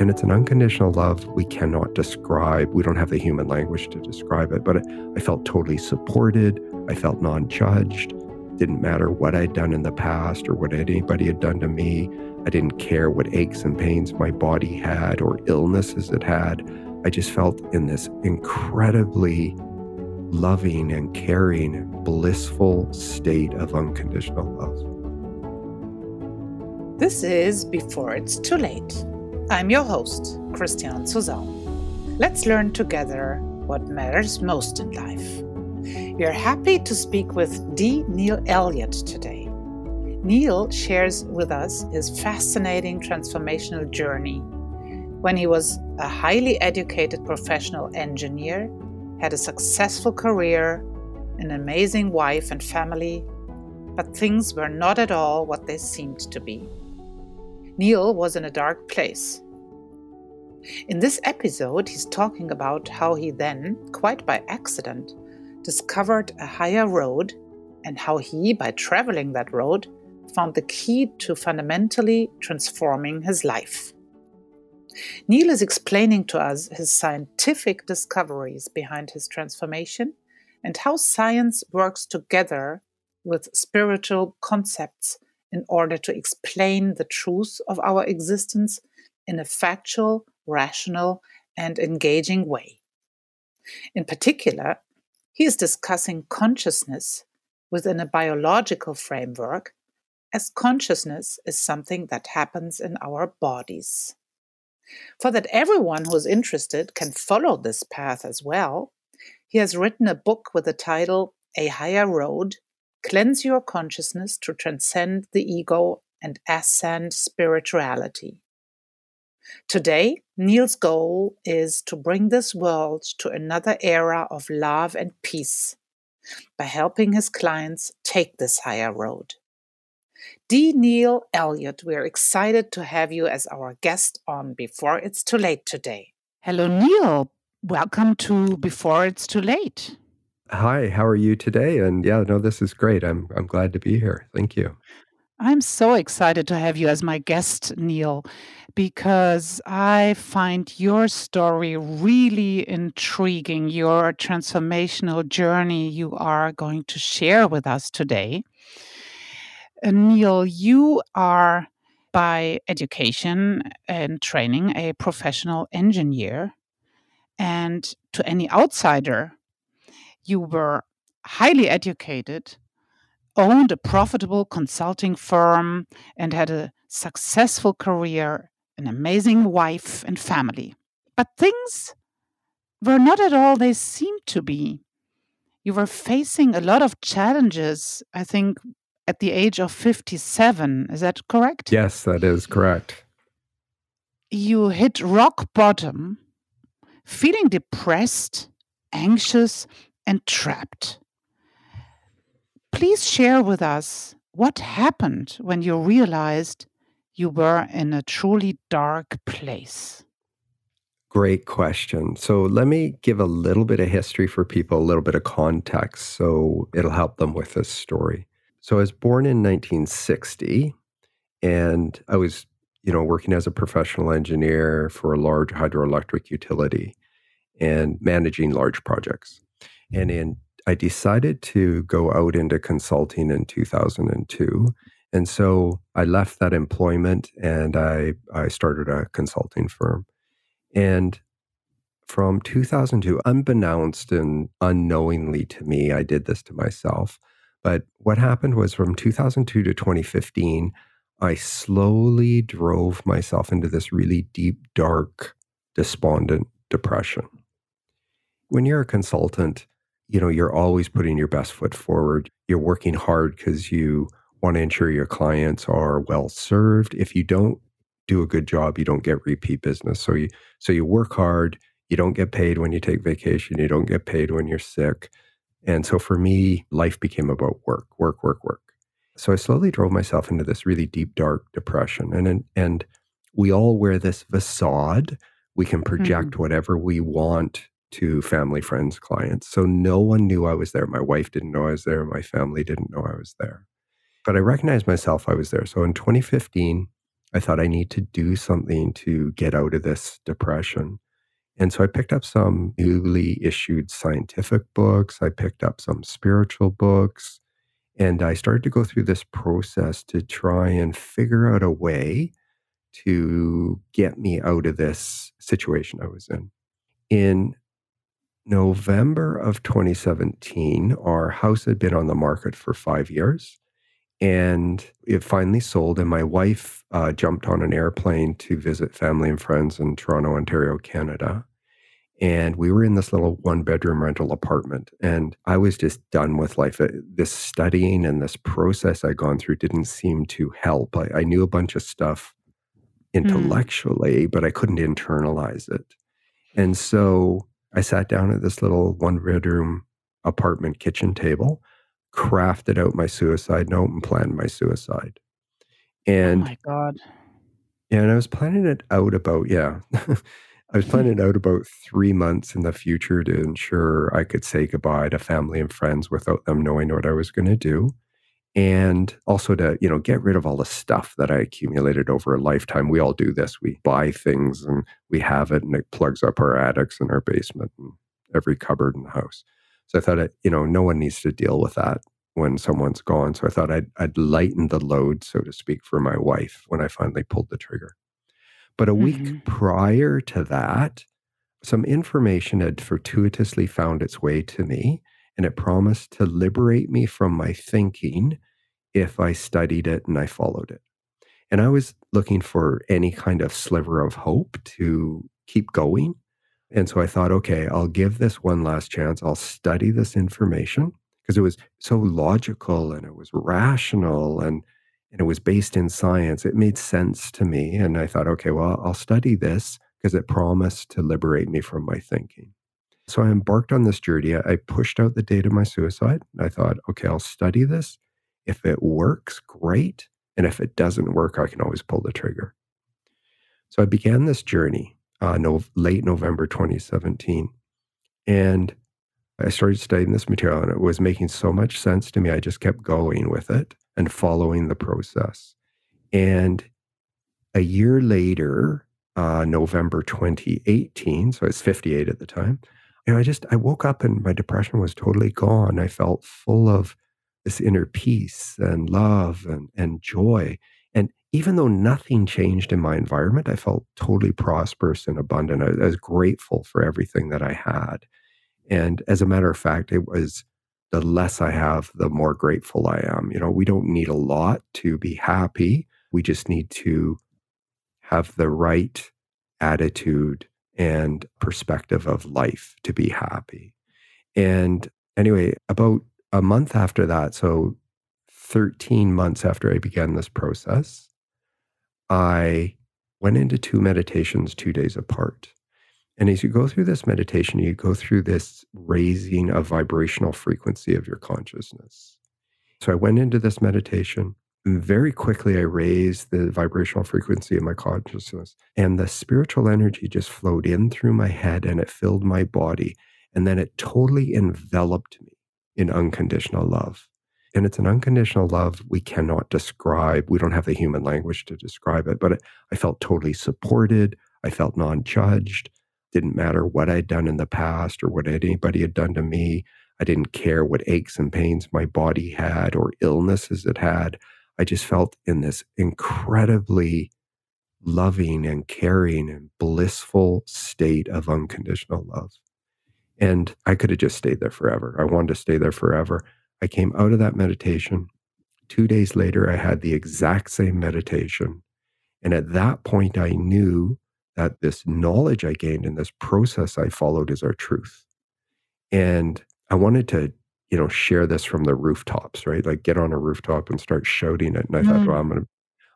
And it's an unconditional love we cannot describe. We don't have the human language to describe it, but I felt totally supported. I felt non judged. Didn't matter what I'd done in the past or what anybody had done to me. I didn't care what aches and pains my body had or illnesses it had. I just felt in this incredibly loving and caring, blissful state of unconditional love. This is Before It's Too Late. I'm your host, Christian Suzanne. Let's learn together what matters most in life. We are happy to speak with D. Neil Elliott today. Neil shares with us his fascinating transformational journey when he was a highly educated professional engineer, had a successful career, an amazing wife and family, but things were not at all what they seemed to be. Neil was in a dark place. In this episode, he's talking about how he then, quite by accident, discovered a higher road and how he, by traveling that road, found the key to fundamentally transforming his life. Neil is explaining to us his scientific discoveries behind his transformation and how science works together with spiritual concepts in order to explain the truth of our existence in a factual, rational, and engaging way. In particular, he is discussing consciousness within a biological framework, as consciousness is something that happens in our bodies. For that everyone who is interested can follow this path as well, he has written a book with the title A Higher Road Cleanse Your Consciousness to Transcend the Ego and Ascend Spirituality. Today, Neil's goal is to bring this world to another era of love and peace by helping his clients take this higher road. D. Neil Elliott, we are excited to have you as our guest on Before It's Too Late today. Hello, Neil. Welcome to Before It's Too Late. Hi, how are you today? And yeah, no, this is great. I'm I'm glad to be here. Thank you. I'm so excited to have you as my guest, Neil, because I find your story really intriguing, your transformational journey you are going to share with us today. Uh, Neil, you are by education and training a professional engineer. And to any outsider, you were highly educated, owned a profitable consulting firm, and had a successful career, an amazing wife and family. But things were not at all they seemed to be. You were facing a lot of challenges, I think, at the age of 57. Is that correct? Yes, that is correct. You hit rock bottom, feeling depressed, anxious, and trapped. Please share with us what happened when you realized you were in a truly dark place. Great question. So, let me give a little bit of history for people, a little bit of context, so it'll help them with this story. So, I was born in 1960, and I was, you know, working as a professional engineer for a large hydroelectric utility and managing large projects. And in I decided to go out into consulting in 2002. And so I left that employment and I, I started a consulting firm. And from 2002, unbeknownst and unknowingly to me, I did this to myself. But what happened was from 2002 to 2015, I slowly drove myself into this really deep, dark, despondent depression. When you're a consultant, you know, you're always putting your best foot forward. You're working hard because you want to ensure your clients are well served. If you don't do a good job, you don't get repeat business. So you so you work hard, you don't get paid when you take vacation, you don't get paid when you're sick. And so for me, life became about work, work, work, work. So I slowly drove myself into this really deep, dark depression. And and and we all wear this facade. We can project mm-hmm. whatever we want to family, friends, clients. So no one knew I was there. My wife didn't know I was there. My family didn't know I was there. But I recognized myself I was there. So in 2015, I thought I need to do something to get out of this depression. And so I picked up some newly issued scientific books. I picked up some spiritual books. And I started to go through this process to try and figure out a way to get me out of this situation I was in. In November of 2017, our house had been on the market for five years and it finally sold. And my wife uh, jumped on an airplane to visit family and friends in Toronto, Ontario, Canada. And we were in this little one bedroom rental apartment. And I was just done with life. Uh, this studying and this process I'd gone through didn't seem to help. I, I knew a bunch of stuff hmm. intellectually, mm. but I couldn't internalize it. And so I sat down at this little one bedroom apartment kitchen table, crafted out my suicide note, and planned my suicide. Oh and oh my God. Yeah, and I was planning it out about, yeah. I was planning it out about three months in the future to ensure I could say goodbye to family and friends without them knowing what I was going to do. And also to, you know, get rid of all the stuff that I accumulated over a lifetime. We all do this. We buy things and we have it and it plugs up our attics and our basement and every cupboard in the house. So I thought, I, you know, no one needs to deal with that when someone's gone. So I thought I'd, I'd lighten the load, so to speak, for my wife when I finally pulled the trigger. But a mm-hmm. week prior to that, some information had fortuitously found its way to me, and it promised to liberate me from my thinking if I studied it and I followed it. And I was looking for any kind of sliver of hope to keep going. And so I thought, okay, I'll give this one last chance. I'll study this information because it was so logical and it was rational and and it was based in science. It made sense to me. And I thought, okay, well, I'll study this because it promised to liberate me from my thinking. So I embarked on this journey. I pushed out the date of my suicide. I thought, okay, I'll study this. If it works, great. And if it doesn't work, I can always pull the trigger. So I began this journey uh, no, late November 2017. And I started studying this material, and it was making so much sense to me. I just kept going with it and following the process. And a year later, uh, November 2018, so I was 58 at the time, you know, I just, I woke up and my depression was totally gone. I felt full of this inner peace and love and, and joy. And even though nothing changed in my environment, I felt totally prosperous and abundant. I, I was grateful for everything that I had. And as a matter of fact, it was the less I have, the more grateful I am. You know, we don't need a lot to be happy. We just need to have the right attitude and perspective of life to be happy. And anyway, about a month after that, so 13 months after I began this process, I went into two meditations two days apart. And as you go through this meditation, you go through this raising of vibrational frequency of your consciousness. So I went into this meditation. Very quickly, I raised the vibrational frequency of my consciousness, and the spiritual energy just flowed in through my head and it filled my body. And then it totally enveloped me in unconditional love. And it's an unconditional love we cannot describe. We don't have the human language to describe it, but I felt totally supported. I felt non judged. Didn't matter what I'd done in the past or what anybody had done to me. I didn't care what aches and pains my body had or illnesses it had. I just felt in this incredibly loving and caring and blissful state of unconditional love. And I could have just stayed there forever. I wanted to stay there forever. I came out of that meditation. Two days later, I had the exact same meditation. And at that point, I knew that this knowledge I gained and this process I followed is our truth. And I wanted to, you know, share this from the rooftops, right? Like get on a rooftop and start shouting it. And I mm. thought, well, I'm going to,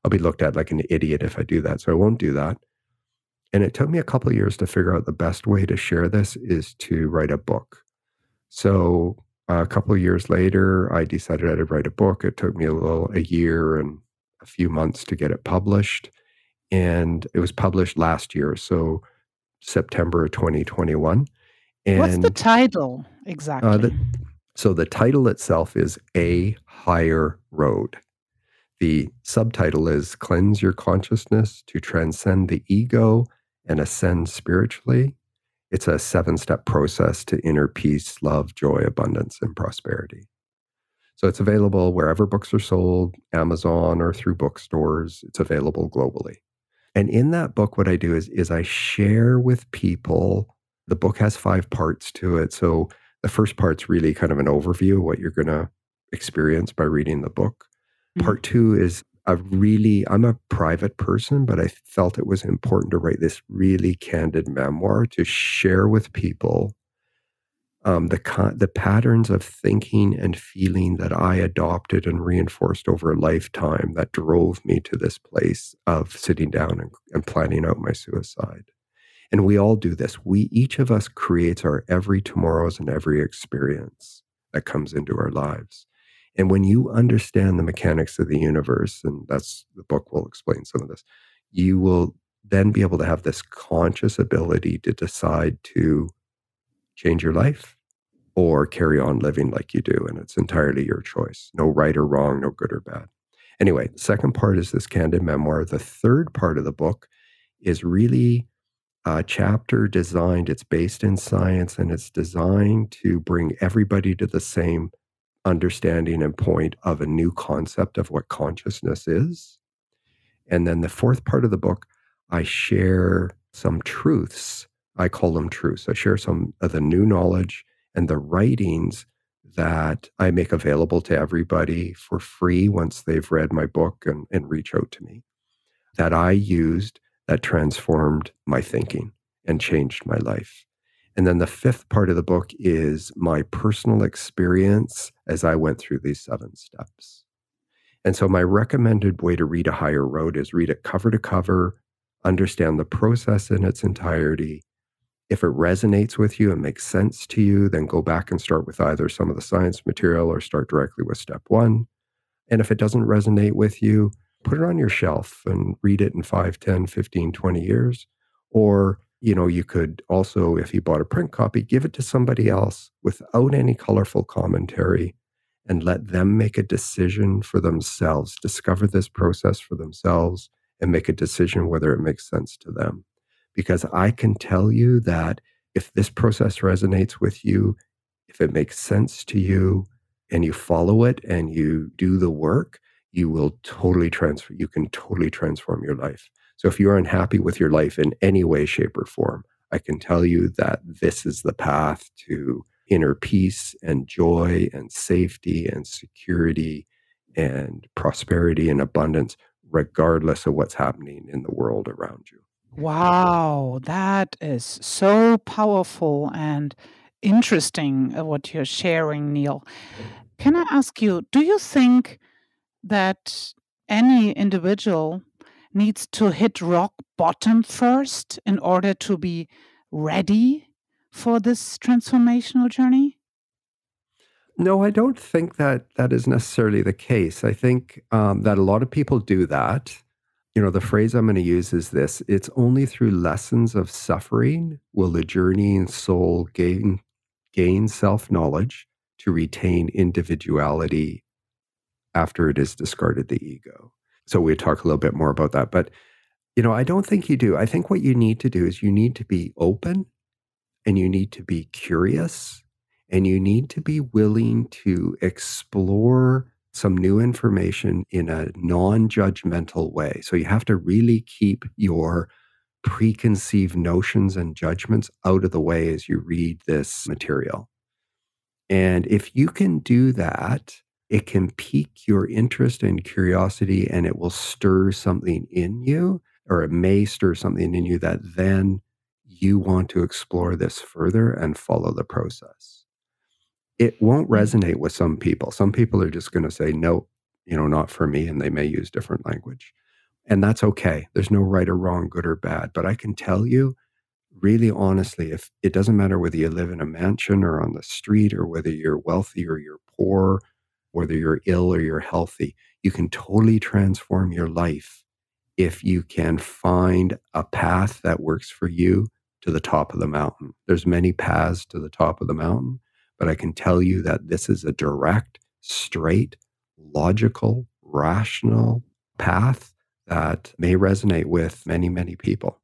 I'll be looked at like an idiot if I do that. So I won't do that. And it took me a couple of years to figure out the best way to share this is to write a book. So a couple of years later, I decided I'd write a book. It took me a little, a year and a few months to get it published and it was published last year, so September 2021. And What's the title exactly? Uh, the, so the title itself is A Higher Road. The subtitle is Cleanse Your Consciousness to Transcend the Ego and Ascend Spiritually. It's a seven step process to inner peace, love, joy, abundance, and prosperity. So it's available wherever books are sold, Amazon or through bookstores. It's available globally. And in that book, what I do is, is I share with people. The book has five parts to it. So the first part's really kind of an overview of what you're going to experience by reading the book. Mm-hmm. Part two is a really, I'm a private person, but I felt it was important to write this really candid memoir to share with people um, the the patterns of thinking and feeling that I adopted and reinforced over a lifetime that drove me to this place of sitting down and, and planning out my suicide. And we all do this. We each of us creates our every tomorrows and every experience that comes into our lives. And when you understand the mechanics of the universe, and that's the book will explain some of this, you will then be able to have this conscious ability to decide to change your life or carry on living like you do. And it's entirely your choice. No right or wrong, no good or bad. Anyway, the second part is this candid memoir. The third part of the book is really a chapter designed, it's based in science and it's designed to bring everybody to the same understanding and point of a new concept of what consciousness is. And then the fourth part of the book, I share some truths. I call them truths. I share some of the new knowledge and the writings that I make available to everybody for free once they've read my book and, and reach out to me that I used that transformed my thinking and changed my life. And then the fifth part of the book is my personal experience as I went through these seven steps. And so, my recommended way to read A Higher Road is read it cover to cover, understand the process in its entirety, if it resonates with you and makes sense to you, then go back and start with either some of the science material or start directly with step one. And if it doesn't resonate with you, put it on your shelf and read it in 5, 10, 15, 20 years. Or, you know, you could also, if you bought a print copy, give it to somebody else without any colorful commentary and let them make a decision for themselves, discover this process for themselves and make a decision whether it makes sense to them because I can tell you that if this process resonates with you, if it makes sense to you, and you follow it and you do the work, you will totally transfer. You can totally transform your life. So if you're unhappy with your life in any way, shape, or form, I can tell you that this is the path to inner peace and joy and safety and security and prosperity and abundance, regardless of what's happening in the world around you. Wow, that is so powerful and interesting uh, what you're sharing, Neil. Can I ask you, do you think that any individual needs to hit rock bottom first in order to be ready for this transformational journey? No, I don't think that that is necessarily the case. I think um, that a lot of people do that you know, the phrase I'm going to use is this it's only through lessons of suffering will the journeying soul gain, gain self knowledge to retain individuality after it has discarded the ego. So we talk a little bit more about that. But, you know, I don't think you do. I think what you need to do is you need to be open and you need to be curious and you need to be willing to explore some new information in a non judgmental way. So you have to really keep your preconceived notions and judgments out of the way as you read this material. And if you can do that, it can pique your interest and curiosity and it will stir something in you, or it may stir something in you that then you want to explore this further and follow the process it won't mm. resonate with some people. Some people are just going to say, no, you know, not for me. And they may use different language. And that's okay. There's no right or wrong, good or bad. But I can tell you, really honestly, if it doesn't matter whether you live in a mansion or on the street or whether you're wealthy or you're poor, whether you're ill or you're healthy, you can totally transform your life if you can find a path that works for you to the top of the mountain. There's many paths to the top of the mountain but I can tell you that this is a direct, straight, logical, rational path that may resonate with many, many people.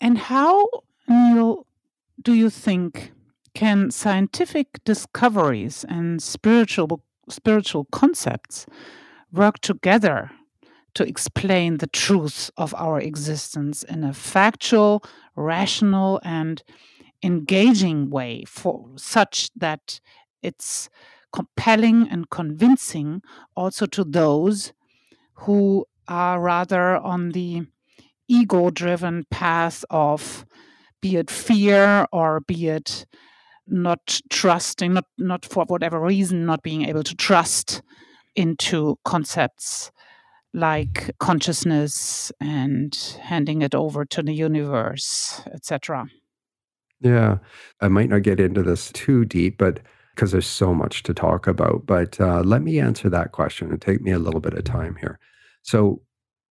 And how, Neil, do you think can scientific discoveries and spiritual spiritual concepts work together to explain the truth of our existence in a factual, rational, and engaging way for such that it's compelling and convincing also to those who are rather on the ego driven path of be it fear or be it not trusting not not for whatever reason not being able to trust into concepts like consciousness and handing it over to the universe etc yeah. I might not get into this too deep but because there's so much to talk about but uh, let me answer that question and take me a little bit of time here. So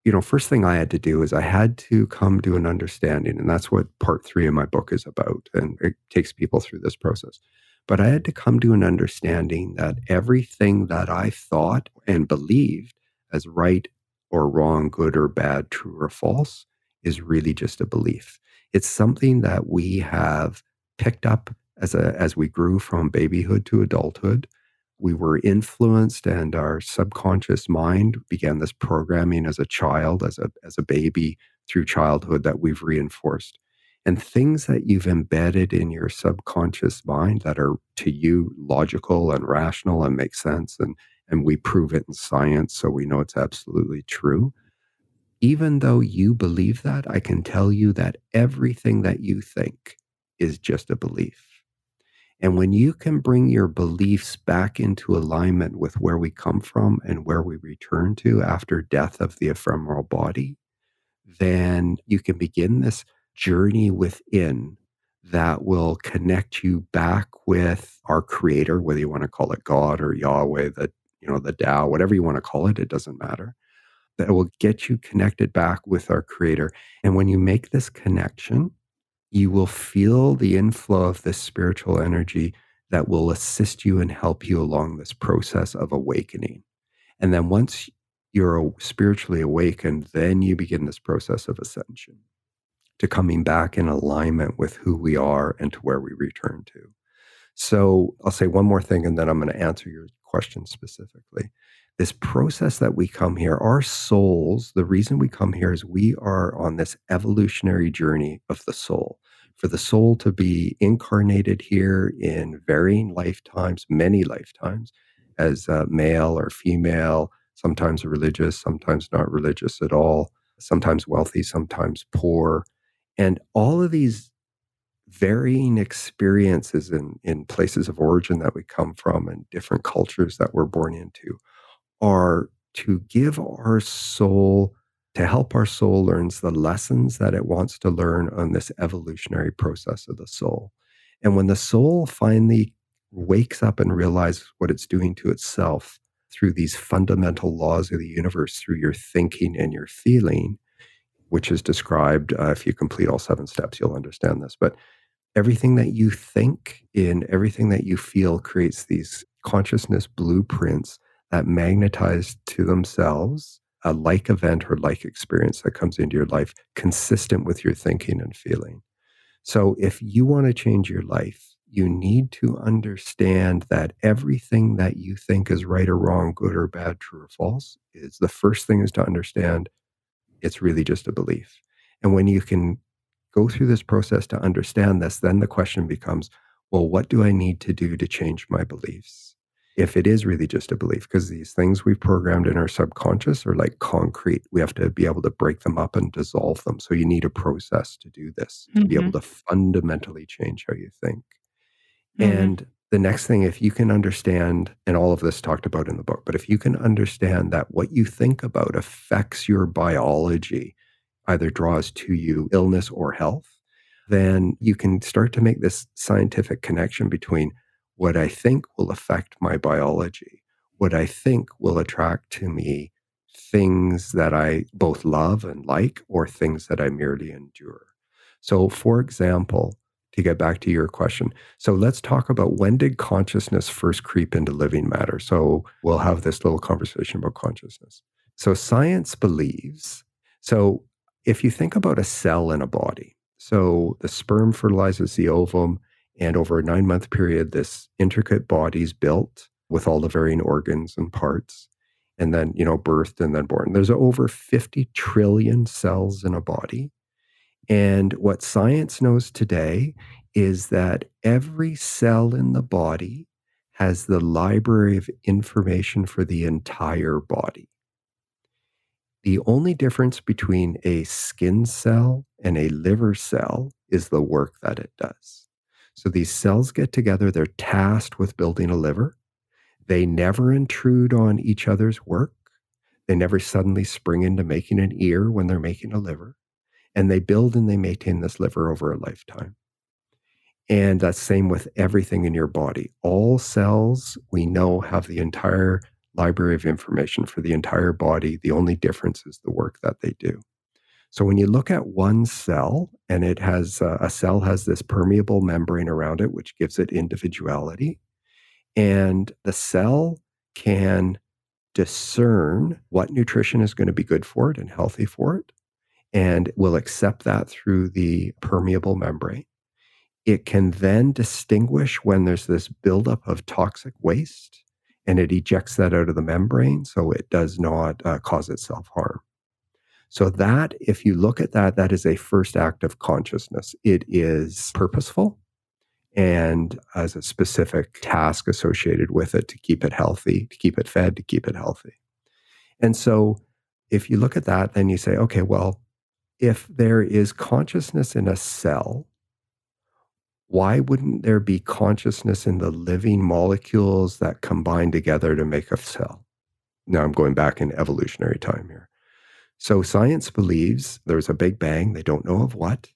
you know, first thing I had to do is I had to come to an understanding. And that's what part three of my book is about. And it takes people through this process. But I had to come to an understanding that everything that I thought and believed as right or wrong, good or bad, true or false, is really just a belief. It's something that we have picked up as a as we grew from babyhood to adulthood we were influenced and our subconscious mind began this programming as a child as a as a baby through childhood that we've reinforced. And things that you've embedded in your subconscious mind that are to you logical and rational and make sense and and we prove it in science so we know it's absolutely true. Even though you believe that i can tell you that everything that you think is just a belief and when you can bring your beliefs back into alignment with where we come from and where we return to after death of the ephemeral body, then you can begin this journey within that will connect you back with our creator, whether you want to call it God or Yahweh, the you know, the Tao, whatever you want to call it, it doesn't matter. That will get you connected back with our creator. And when you make this connection, you will feel the inflow of this spiritual energy that will assist you and help you along this process of awakening. And then once you're spiritually awakened, then you begin this process of ascension to coming back in alignment with who we are and to where we return to. So I'll say one more thing and then I'm going to answer your question specifically this process that we come here, our souls, the reason we come here is we are on this evolutionary journey of the soul. For the soul to be incarnated here in varying lifetimes, many lifetimes, as male or female, sometimes religious, sometimes not religious at all, sometimes wealthy, sometimes poor. And all of these varying experiences in, in places of origin that we come from and different cultures that we're born into are to give our soul, to help our soul learns the lessons that it wants to learn on this evolutionary process of the soul. And when the soul finally wakes up and realizes what it's doing to itself through these fundamental laws of the universe, through your thinking and your feeling, which is described, uh, if you complete all seven steps, you'll understand this. But everything that you think in everything that you feel creates these consciousness blueprints that magnetize to themselves a like event or like experience that comes into your life consistent with your thinking and feeling. So if you want to change your life, you need to understand that everything that you think is right or wrong, good or bad, true or false, is the first thing is to understand it's really just a belief. And when you can go through this process to understand this, then the question becomes, well, what do I need to do to change my beliefs? If it is really just a belief, because these things we've programmed in our subconscious are like concrete. We have to be able to break them up and dissolve them. So you need a process to do this, to mm-hmm. be able mm-hmm. to fundamentally change how you think. Mm-hmm. And the next thing, if you can understand, and all of this talked about in the book, but if you can understand that what you think about affects your biology, either draws to you illness or health, then you can start to make this scientific connection between what I think will affect my biology, what I think will attract to me things that I both love and like, or things that I merely endure. So, for example, to get back to your question. So let's talk about when did consciousness first creep into living matter? So we'll have this little conversation about consciousness. So science believes, so if you think about a cell in a body, so the sperm fertilizes the ovum, and over a nine month period, this intricate body is built with all the varying organs and parts, and then, you know, birthed and then born. There's over 50 trillion cells in a body. And what science knows today is that every cell in the body has the library of information for the entire body. The only difference between a skin cell and a liver cell is the work that it does. So these cells get together, they're tasked with building a liver. They never intrude on each other's work. They never suddenly spring into making an ear when they're making a liver and they build and they maintain this liver over a lifetime. And that's same with everything in your body. All cells we know have the entire library of information for the entire body. The only difference is the work that they do. So when you look at one cell and it has uh, a cell has this permeable membrane around it, which gives it individuality, and the cell can discern what nutrition is going to be good for it and healthy for it and will accept that through the permeable membrane. It can then distinguish when there's this buildup of toxic waste and it ejects that out of the membrane so it does not uh, cause itself harm. So, that, if you look at that, that is a first act of consciousness. It is purposeful and has a specific task associated with it to keep it healthy, to keep it fed, to keep it healthy. And so, if you look at that, then you say, okay, well, if there is consciousness in a cell, why wouldn't there be consciousness in the living molecules that combine together to make a cell? Now I'm going back in evolutionary time here. So science believes there's a big bang, they don't know of what.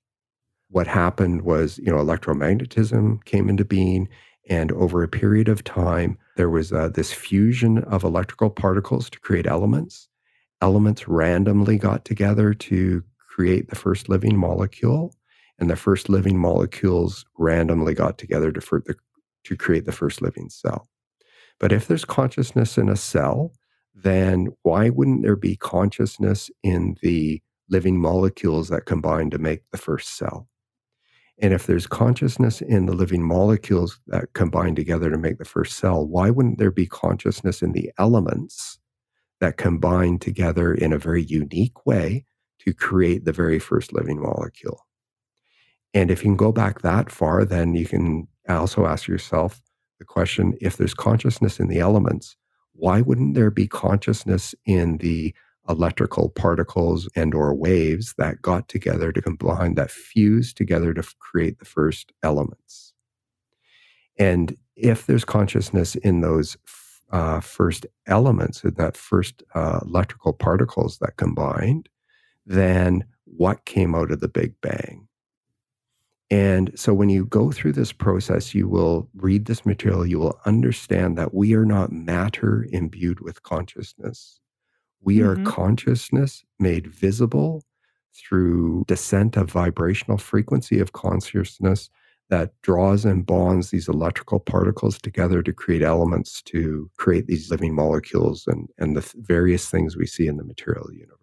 What happened was, you know, electromagnetism came into being and over a period of time there was uh, this fusion of electrical particles to create elements. Elements randomly got together to create the first living molecule, and the first living molecules randomly got together to, the, to create the first living cell. But if there's consciousness in a cell, then why wouldn't there be consciousness in the living molecules that combine to make the first cell? And if there's consciousness in the living molecules that combine together to make the first cell, why wouldn't there be consciousness in the elements that combine together in a very unique way to create the very first living molecule. And if you can go back that far, then you can also ask yourself the question if there's consciousness in the elements, why wouldn't there be consciousness in the electrical particles and or waves that got together to combine that fused together to create the first elements and if there's consciousness in those uh, first elements in that first uh, electrical particles that combined then what came out of the Big Bang. And so when you go through this process, you will read this material, you will understand that we are not matter imbued with consciousness. We mm-hmm. are consciousness made visible through descent of vibrational frequency of consciousness that draws and bonds these electrical particles together to create elements to create these living molecules and, and the various things we see in the material universe.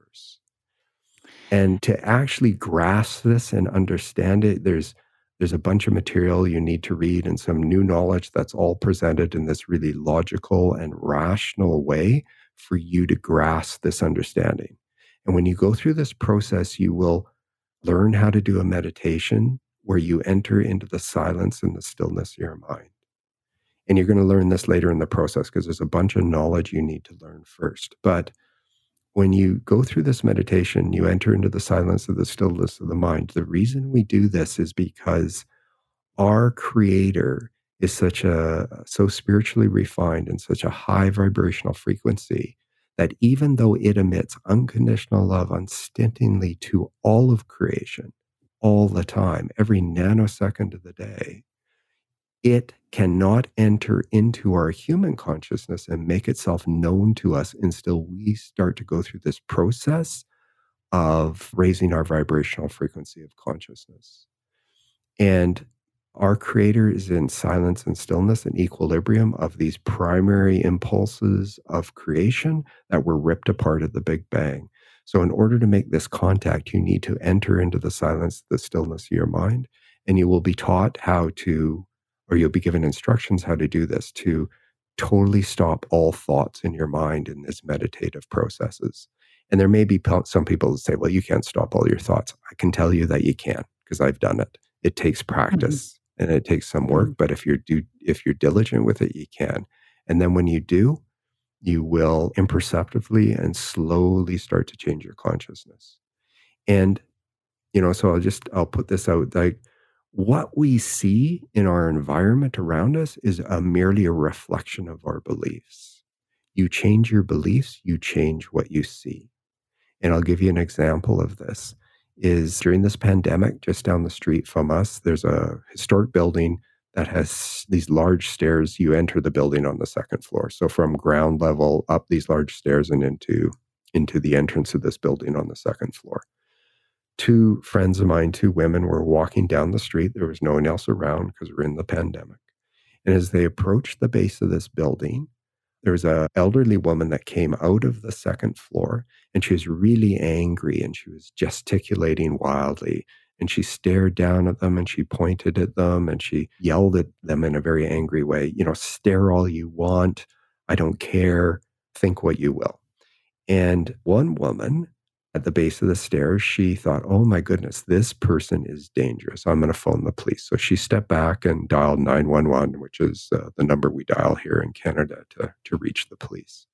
And to actually grasp this and understand it, there's there's a bunch of material you need to read and some new knowledge that's all presented in this really logical and rational way for you to grasp this understanding. And when you go through this process, you will learn how to do a meditation where you enter into the silence and the stillness of your mind. And you're going to learn this later in the process because there's a bunch of knowledge you need to learn first. But when you go through this meditation, you enter into the silence of the stillness of the mind. The reason we do this is because our creator is such a so spiritually refined and such a high vibrational frequency that even though it emits unconditional love unstintingly to all of creation all the time, every nanosecond of the day, it cannot enter into our human consciousness and make itself known to us until we start to go through this process of raising our vibrational frequency of consciousness. And our creator is in silence and stillness and equilibrium of these primary impulses of creation that were ripped apart at the Big Bang. So, in order to make this contact, you need to enter into the silence, the stillness of your mind, and you will be taught how to, or you'll be given instructions how to do this to totally stop all thoughts in your mind in this meditative processes. And there may be some people that say, well, you can't stop all your thoughts. I can tell you that you can because I've done it. It takes mm-hmm. practice mm-hmm. and it takes some work, mm-hmm. but if you're do, if you're diligent with it, you can. And then when you do, you will imperceptibly and slowly start to change your consciousness. And you know, so I'll just I'll put this out like what we see in our environment around us is a merely a reflection of our beliefs. You change your beliefs, you change what you see. And I'll give you an example of this is during this pandemic, just down the street from us, there's a historic building that has these large stairs. You enter the building on the second floor. So from ground level up these large stairs and into into the entrance of this building on the second floor. Two friends of mine, two women, were walking down the street. There was no one else around because we're in the pandemic. And as they approached the base of this building, there was an elderly woman that came out of the second floor and she was really angry and she was gesticulating wildly and she stared down at them and she pointed at them and she yelled at them in a very angry way you know stare all you want i don't care think what you will and one woman at the base of the stairs, she thought, oh my goodness, this person is dangerous. I'm going to phone the police. So she stepped back and dialed 911, which is uh, the number we dial here in Canada to, to reach the police.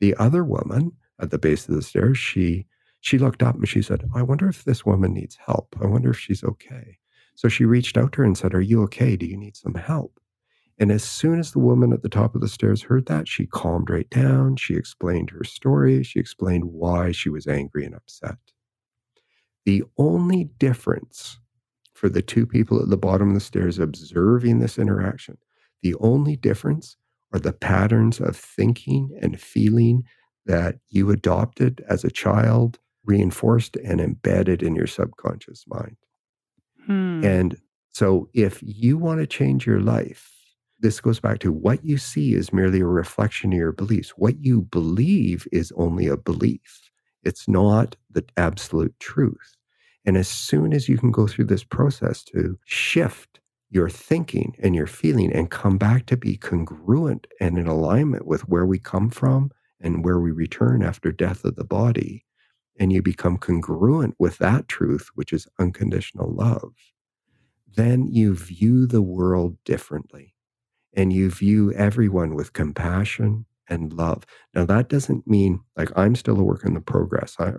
The other woman at the base of the stairs, she she looked up and she said, I wonder if this woman needs help. I wonder if she's okay. So she reached out to her and said, Are you okay? Do you need some help? And as soon as the woman at the top of the stairs heard that, she calmed right down. She explained her story. She explained why she was angry and upset. The only difference for the two people at the bottom of the stairs observing this interaction, the only difference are the patterns of thinking and feeling that you adopted as a child, reinforced and embedded in your subconscious mind. Hmm. And so, if you want to change your life, this goes back to what you see is merely a reflection of your beliefs. What you believe is only a belief, it's not the absolute truth. And as soon as you can go through this process to shift your thinking and your feeling and come back to be congruent and in alignment with where we come from and where we return after death of the body, and you become congruent with that truth, which is unconditional love, then you view the world differently and you view everyone with compassion and love. Now, that doesn't mean like I'm still a work in the progress. I,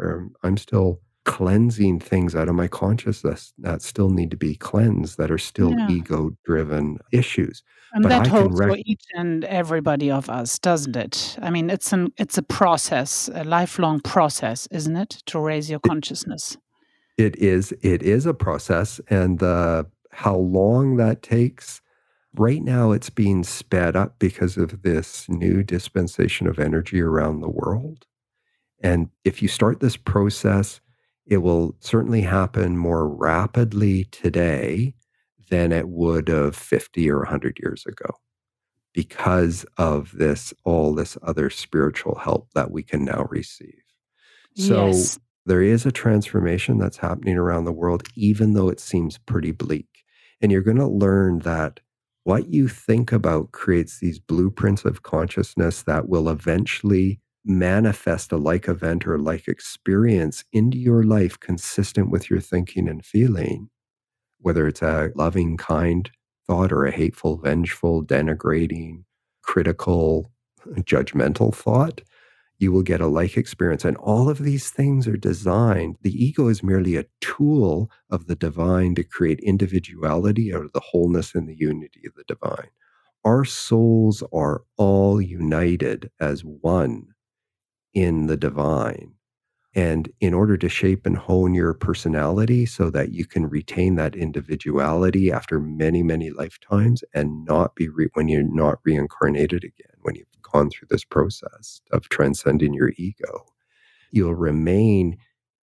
I'm still cleansing things out of my consciousness that still need to be cleansed, that are still yeah. ego driven issues. And but that I holds rec- for each and everybody of us, doesn't it? I mean, it's an it's a process, a lifelong process, isn't it, to raise your consciousness? It, it is. It is a process, and the how long that takes Right now, it's being sped up because of this new dispensation of energy around the world. And if you start this process, it will certainly happen more rapidly today than it would have 50 or 100 years ago because of this, all this other spiritual help that we can now receive. So yes. there is a transformation that's happening around the world, even though it seems pretty bleak. And you're going to learn that what you think about creates these blueprints of consciousness that will eventually manifest a like event or like experience into your life consistent with your thinking and feeling, whether it's a loving, kind thought or a hateful, vengeful, denigrating, critical, judgmental thought you will get a like experience. And all of these things are designed. The ego is merely a tool of the divine to create individuality out of the wholeness and the unity of the divine. Our souls are all united as one in the divine. And in order to shape and hone your personality so that you can retain that individuality after many, many lifetimes and not be re- when you're not reincarnated again, when you've gone through this process of transcending your ego, you'll remain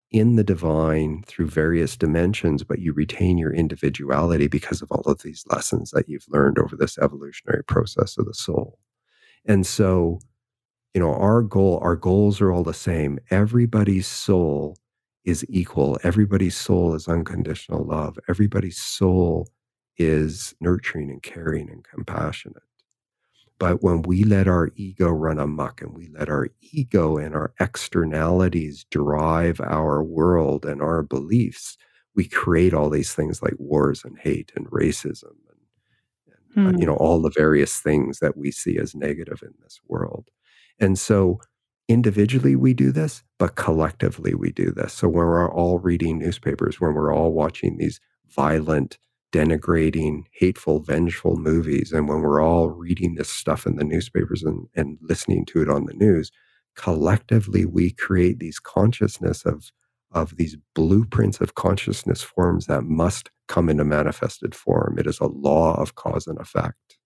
in the divine through various dimensions, but you retain your individuality because of all of these lessons that you've learned over this evolutionary process of the soul. And so, you know, our goal, our goals are all the same. Everybody's soul is equal. Everybody's soul is unconditional love. Everybody's soul is nurturing and caring and compassionate. But when we let our ego run amok and we let our ego and our externalities drive our world and our beliefs, we create all these things like wars and hate and racism and, and uh, you hmm. know all the various things that we see as negative in this world. And so individually we do this, but collectively we do this. So when we're all reading newspapers, when we're all watching these violent denigrating, hateful, vengeful movies. And when we're all reading this stuff in the newspapers and, and listening to it on the news, collectively we create these consciousness of, of these blueprints of consciousness forms that must come into manifested form. It is a law of cause and effect.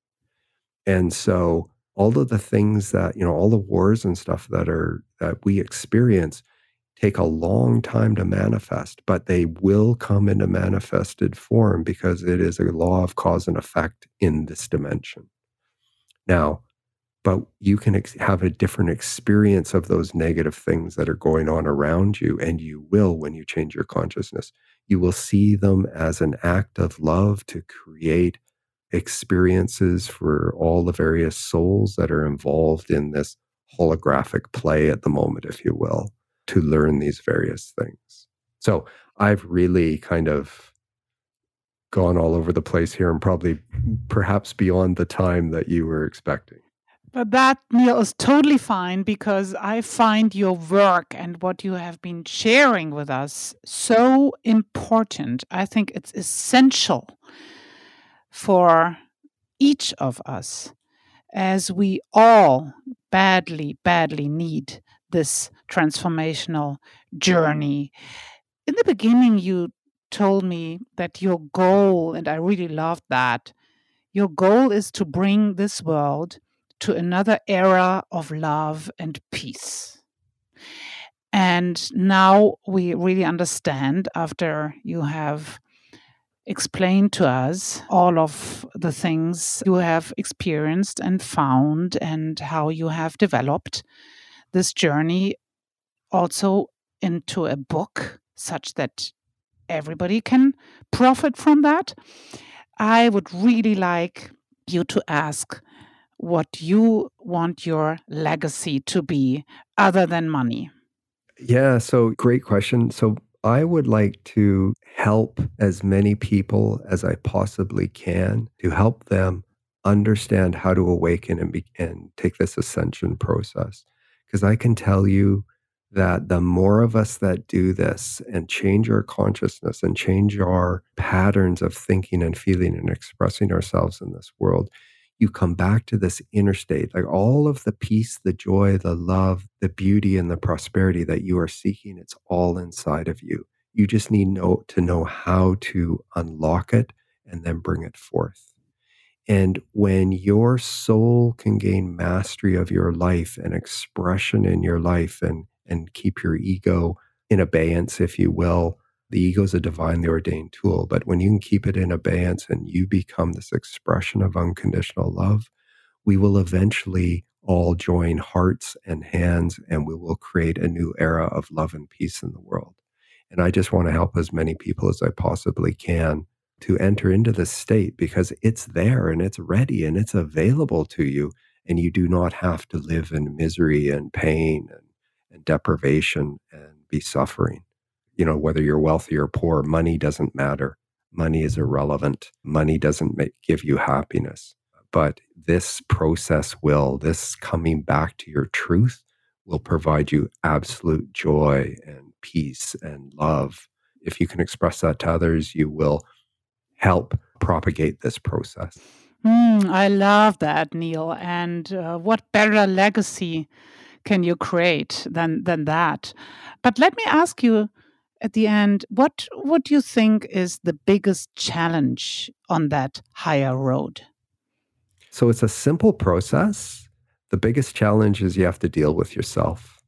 And so all of the things that, you know, all the wars and stuff that are that we experience take a long time to manifest, but they will come into manifested form because it is a law of cause and effect in this dimension. Now, but you can ex- have a different experience of those negative things that are going on around you, and you will when you change your consciousness. You will see them as an act of love to create experiences for all the various souls that are involved in this holographic play at the moment, if you will to learn these various things. So I've really kind of gone all over the place here and probably perhaps beyond the time that you were expecting. But that, Neil, is totally fine because I find your work and what you have been sharing with us so important. I think it's essential for each of us as we all badly, badly need this transformational journey. In the beginning, you told me that your goal, and I really loved that, your goal is to bring this world to another era of love and peace. And now we really understand after you have explained to us all of the things you have experienced and found and how you have developed this journey also into a book such that everybody can profit from that. I would really like you to ask what you want your legacy to be other than money. Yeah, so great question. So I would like to help as many people as I possibly can to help them understand how to awaken and, be, and take this ascension process. Because I can tell you that the more of us that do this and change our consciousness and change our patterns of thinking and feeling and expressing ourselves in this world, you come back to this inner state. Like all of the peace, the joy, the love, the beauty, and the prosperity that you are seeking, it's all inside of you. You just need know, to know how to unlock it and then bring it forth. And when your soul can gain mastery of your life and expression in your life and, and keep your ego in abeyance, if you will, the ego is a divinely ordained tool. But when you can keep it in abeyance and you become this expression of unconditional love, we will eventually all join hearts and hands and we will create a new era of love and peace in the world. And I just want to help as many people as I possibly can to enter into this state because it's there and it's ready and it's available to you. And you do not have to live in misery and pain and, and deprivation and be suffering. You know, whether you're wealthy or poor, money doesn't matter. Money is irrelevant. Money doesn't make, give you happiness. But this process will, this coming back to your truth, will provide you absolute joy and peace and love. If you can express that to others, you will help propagate this process. Mm, I love that, Neil. And uh, what better legacy can you create than than that? But let me ask you at the end, what do you think is the biggest challenge on that higher road? So it's a simple process. The biggest challenge is you have to deal with yourself.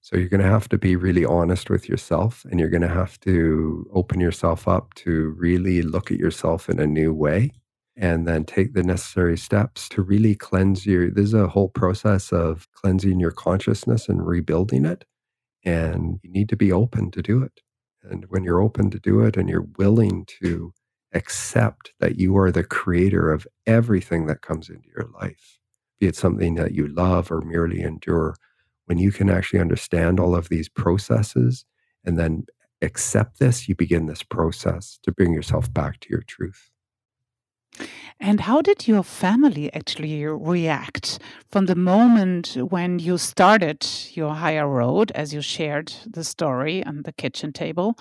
So you're going to have to be really honest with yourself and you're going to have to open yourself up to really look at yourself in a new way and then take the necessary steps to really cleanse your there's a whole process of cleansing your consciousness and rebuilding it and you need to be open to do it. And when you're open to do it and you're willing to accept that you are the creator of everything that comes into your life be it something that you love or merely endure when you can actually understand all of these processes and then accept this you begin this process to bring yourself back to your truth and how did your family actually react from the moment when you started your higher road, as you shared the story on the kitchen table?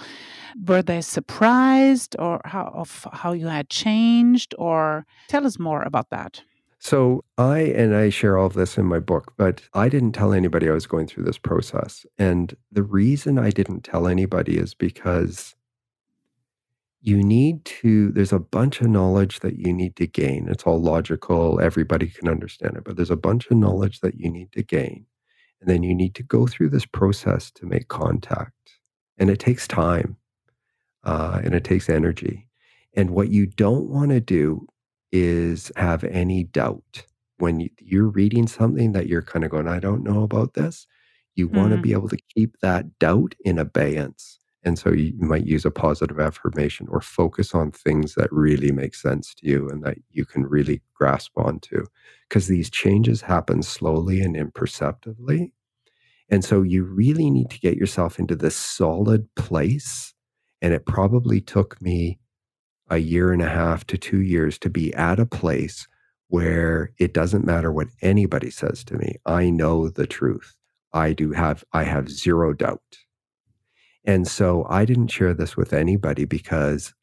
Were they surprised or how, of how you had changed? Or tell us more about that. So I and I share all of this in my book, but I didn't tell anybody I was going through this process. And the reason I didn't tell anybody is because you need to there's a bunch of knowledge that you need to gain. It's all logical everybody can understand it but there's a bunch of knowledge that you need to gain and then you need to go through this process to make contact and it takes time uh, and it takes energy and what you don't want to do is have any doubt. When you, you're reading something that you're kind of going i don't know about this you want to be able to keep that doubt in abeyance and so you might use a positive affirmation or focus on things that really make sense to you and that you can really grasp onto. Because these changes happen slowly and imperceptibly. And so you really need to get yourself into this solid place. And it probably took me a year and a half to two years to be at a place where it doesn't matter what anybody says to me. I know the truth. I do have, I have zero doubt and so I didn't share this with anybody because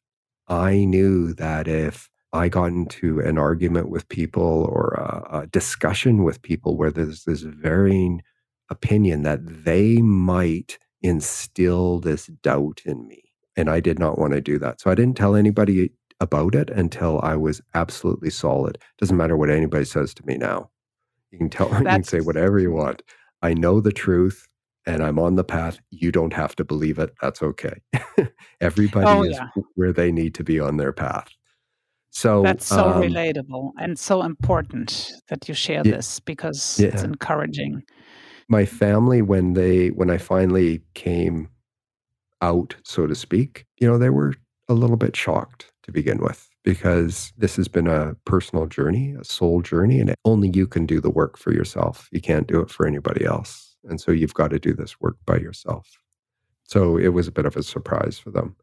I knew that if I got into an argument with people or a, a discussion with people where there's this varying opinion that they might instill this doubt in me. And I did not want to do that. So I didn't tell anybody about it until I was absolutely solid. Doesn't matter what anybody says to me now. You can tell, you can say whatever you want. I know the truth and I'm on the path. You don't have to believe it. That's okay. Everybody oh, is yeah. where they need to be on their path. So that's so um, relatable and so important that you share yeah, this because yeah. it's encouraging. My family, when they when I finally came out, so to speak, you know, they were a little bit shocked to begin with because this has been a personal journey, a soul journey, and only you can do the work for yourself. You can't do it for anybody else. And so you've got to do this work by yourself. So it was a bit of a surprise for them.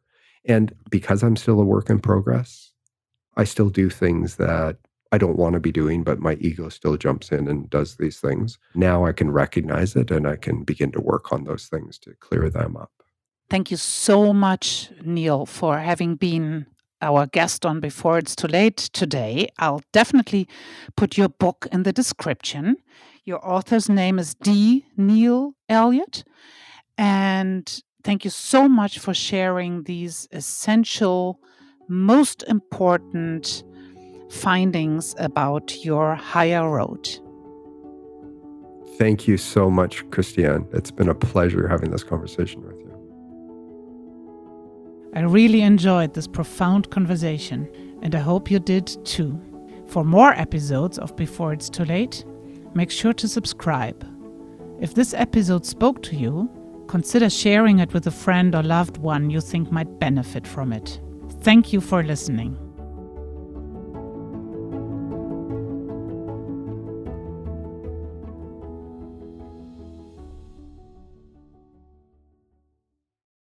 And because I'm still a work in progress, I still do things that I don't want to be doing, but my ego still jumps in and does these things. Now I can recognize it and I can begin to work on those things to clear them up. Thank you so much, Neil, for having been our guest on Before It's Too Late today. I'll definitely put your book in the description. Your author's name is D. Neil Elliott. And thank you so much for sharing these essential, most important findings about your higher road. Thank you so much, Christiane. It's been a pleasure having this conversation with you. I really enjoyed this profound conversation, and I hope you did too. For more episodes of Before It's Too Late, make sure to subscribe. If this episode spoke to you, consider sharing it with a friend or loved one you think might benefit from it. Thank you for listening.